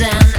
down.